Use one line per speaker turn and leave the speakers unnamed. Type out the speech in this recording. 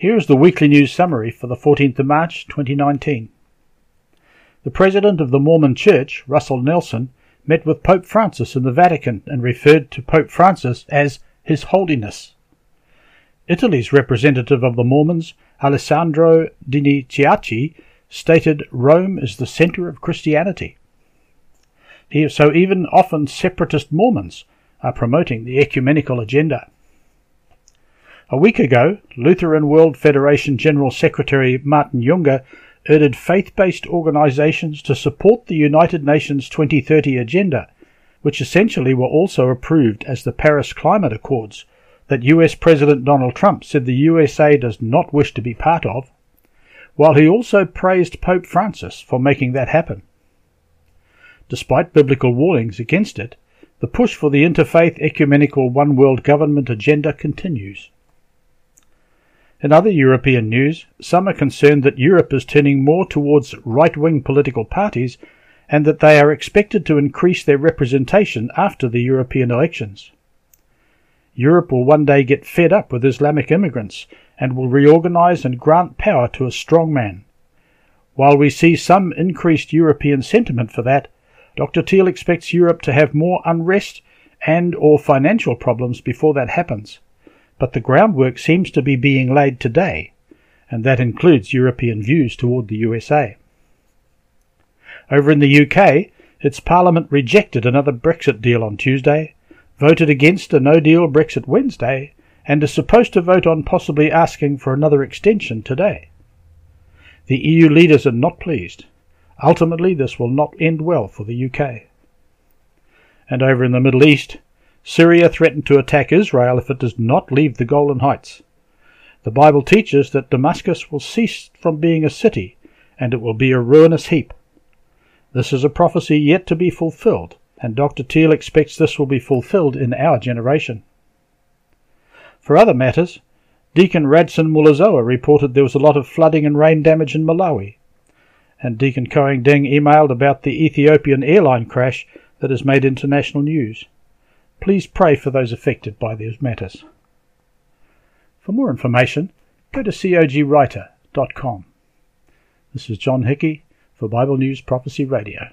Here is the weekly news summary for the 14th of March 2019. The president of the Mormon Church, Russell Nelson, met with Pope Francis in the Vatican and referred to Pope Francis as His Holiness. Italy's representative of the Mormons, Alessandro Dini-Ciacci, stated Rome is the center of Christianity. So even often separatist Mormons are promoting the ecumenical agenda. A week ago, Lutheran World Federation General Secretary Martin Junger urged faith based organizations to support the United Nations 2030 agenda, which essentially were also approved as the Paris Climate Accords that US President Donald Trump said the USA does not wish to be part of, while he also praised Pope Francis for making that happen. Despite biblical warnings against it, the push for the interfaith ecumenical one world government agenda continues. In other European news, some are concerned that Europe is turning more towards right wing political parties and that they are expected to increase their representation after the European elections. Europe will one day get fed up with Islamic immigrants and will reorganize and grant power to a strong man. While we see some increased European sentiment for that, Dr. Thiel expects Europe to have more unrest and or financial problems before that happens but the groundwork seems to be being laid today, and that includes European views toward the USA. Over in the UK, its parliament rejected another Brexit deal on Tuesday, voted against a no deal Brexit Wednesday, and is supposed to vote on possibly asking for another extension today. The EU leaders are not pleased. Ultimately, this will not end well for the UK. And over in the Middle East, Syria threatened to attack Israel if it does not leave the Golan Heights. The Bible teaches that Damascus will cease from being a city, and it will be a ruinous heap. This is a prophecy yet to be fulfilled, and Dr. Thiel expects this will be fulfilled in our generation. For other matters, Deacon Radson Mulazoa reported there was a lot of flooding and rain damage in Malawi, and Deacon Koang Deng emailed about the Ethiopian airline crash that has made international news. Please pray for those affected by these matters. For more information, go to cogwriter.com. This is John Hickey for Bible News Prophecy Radio.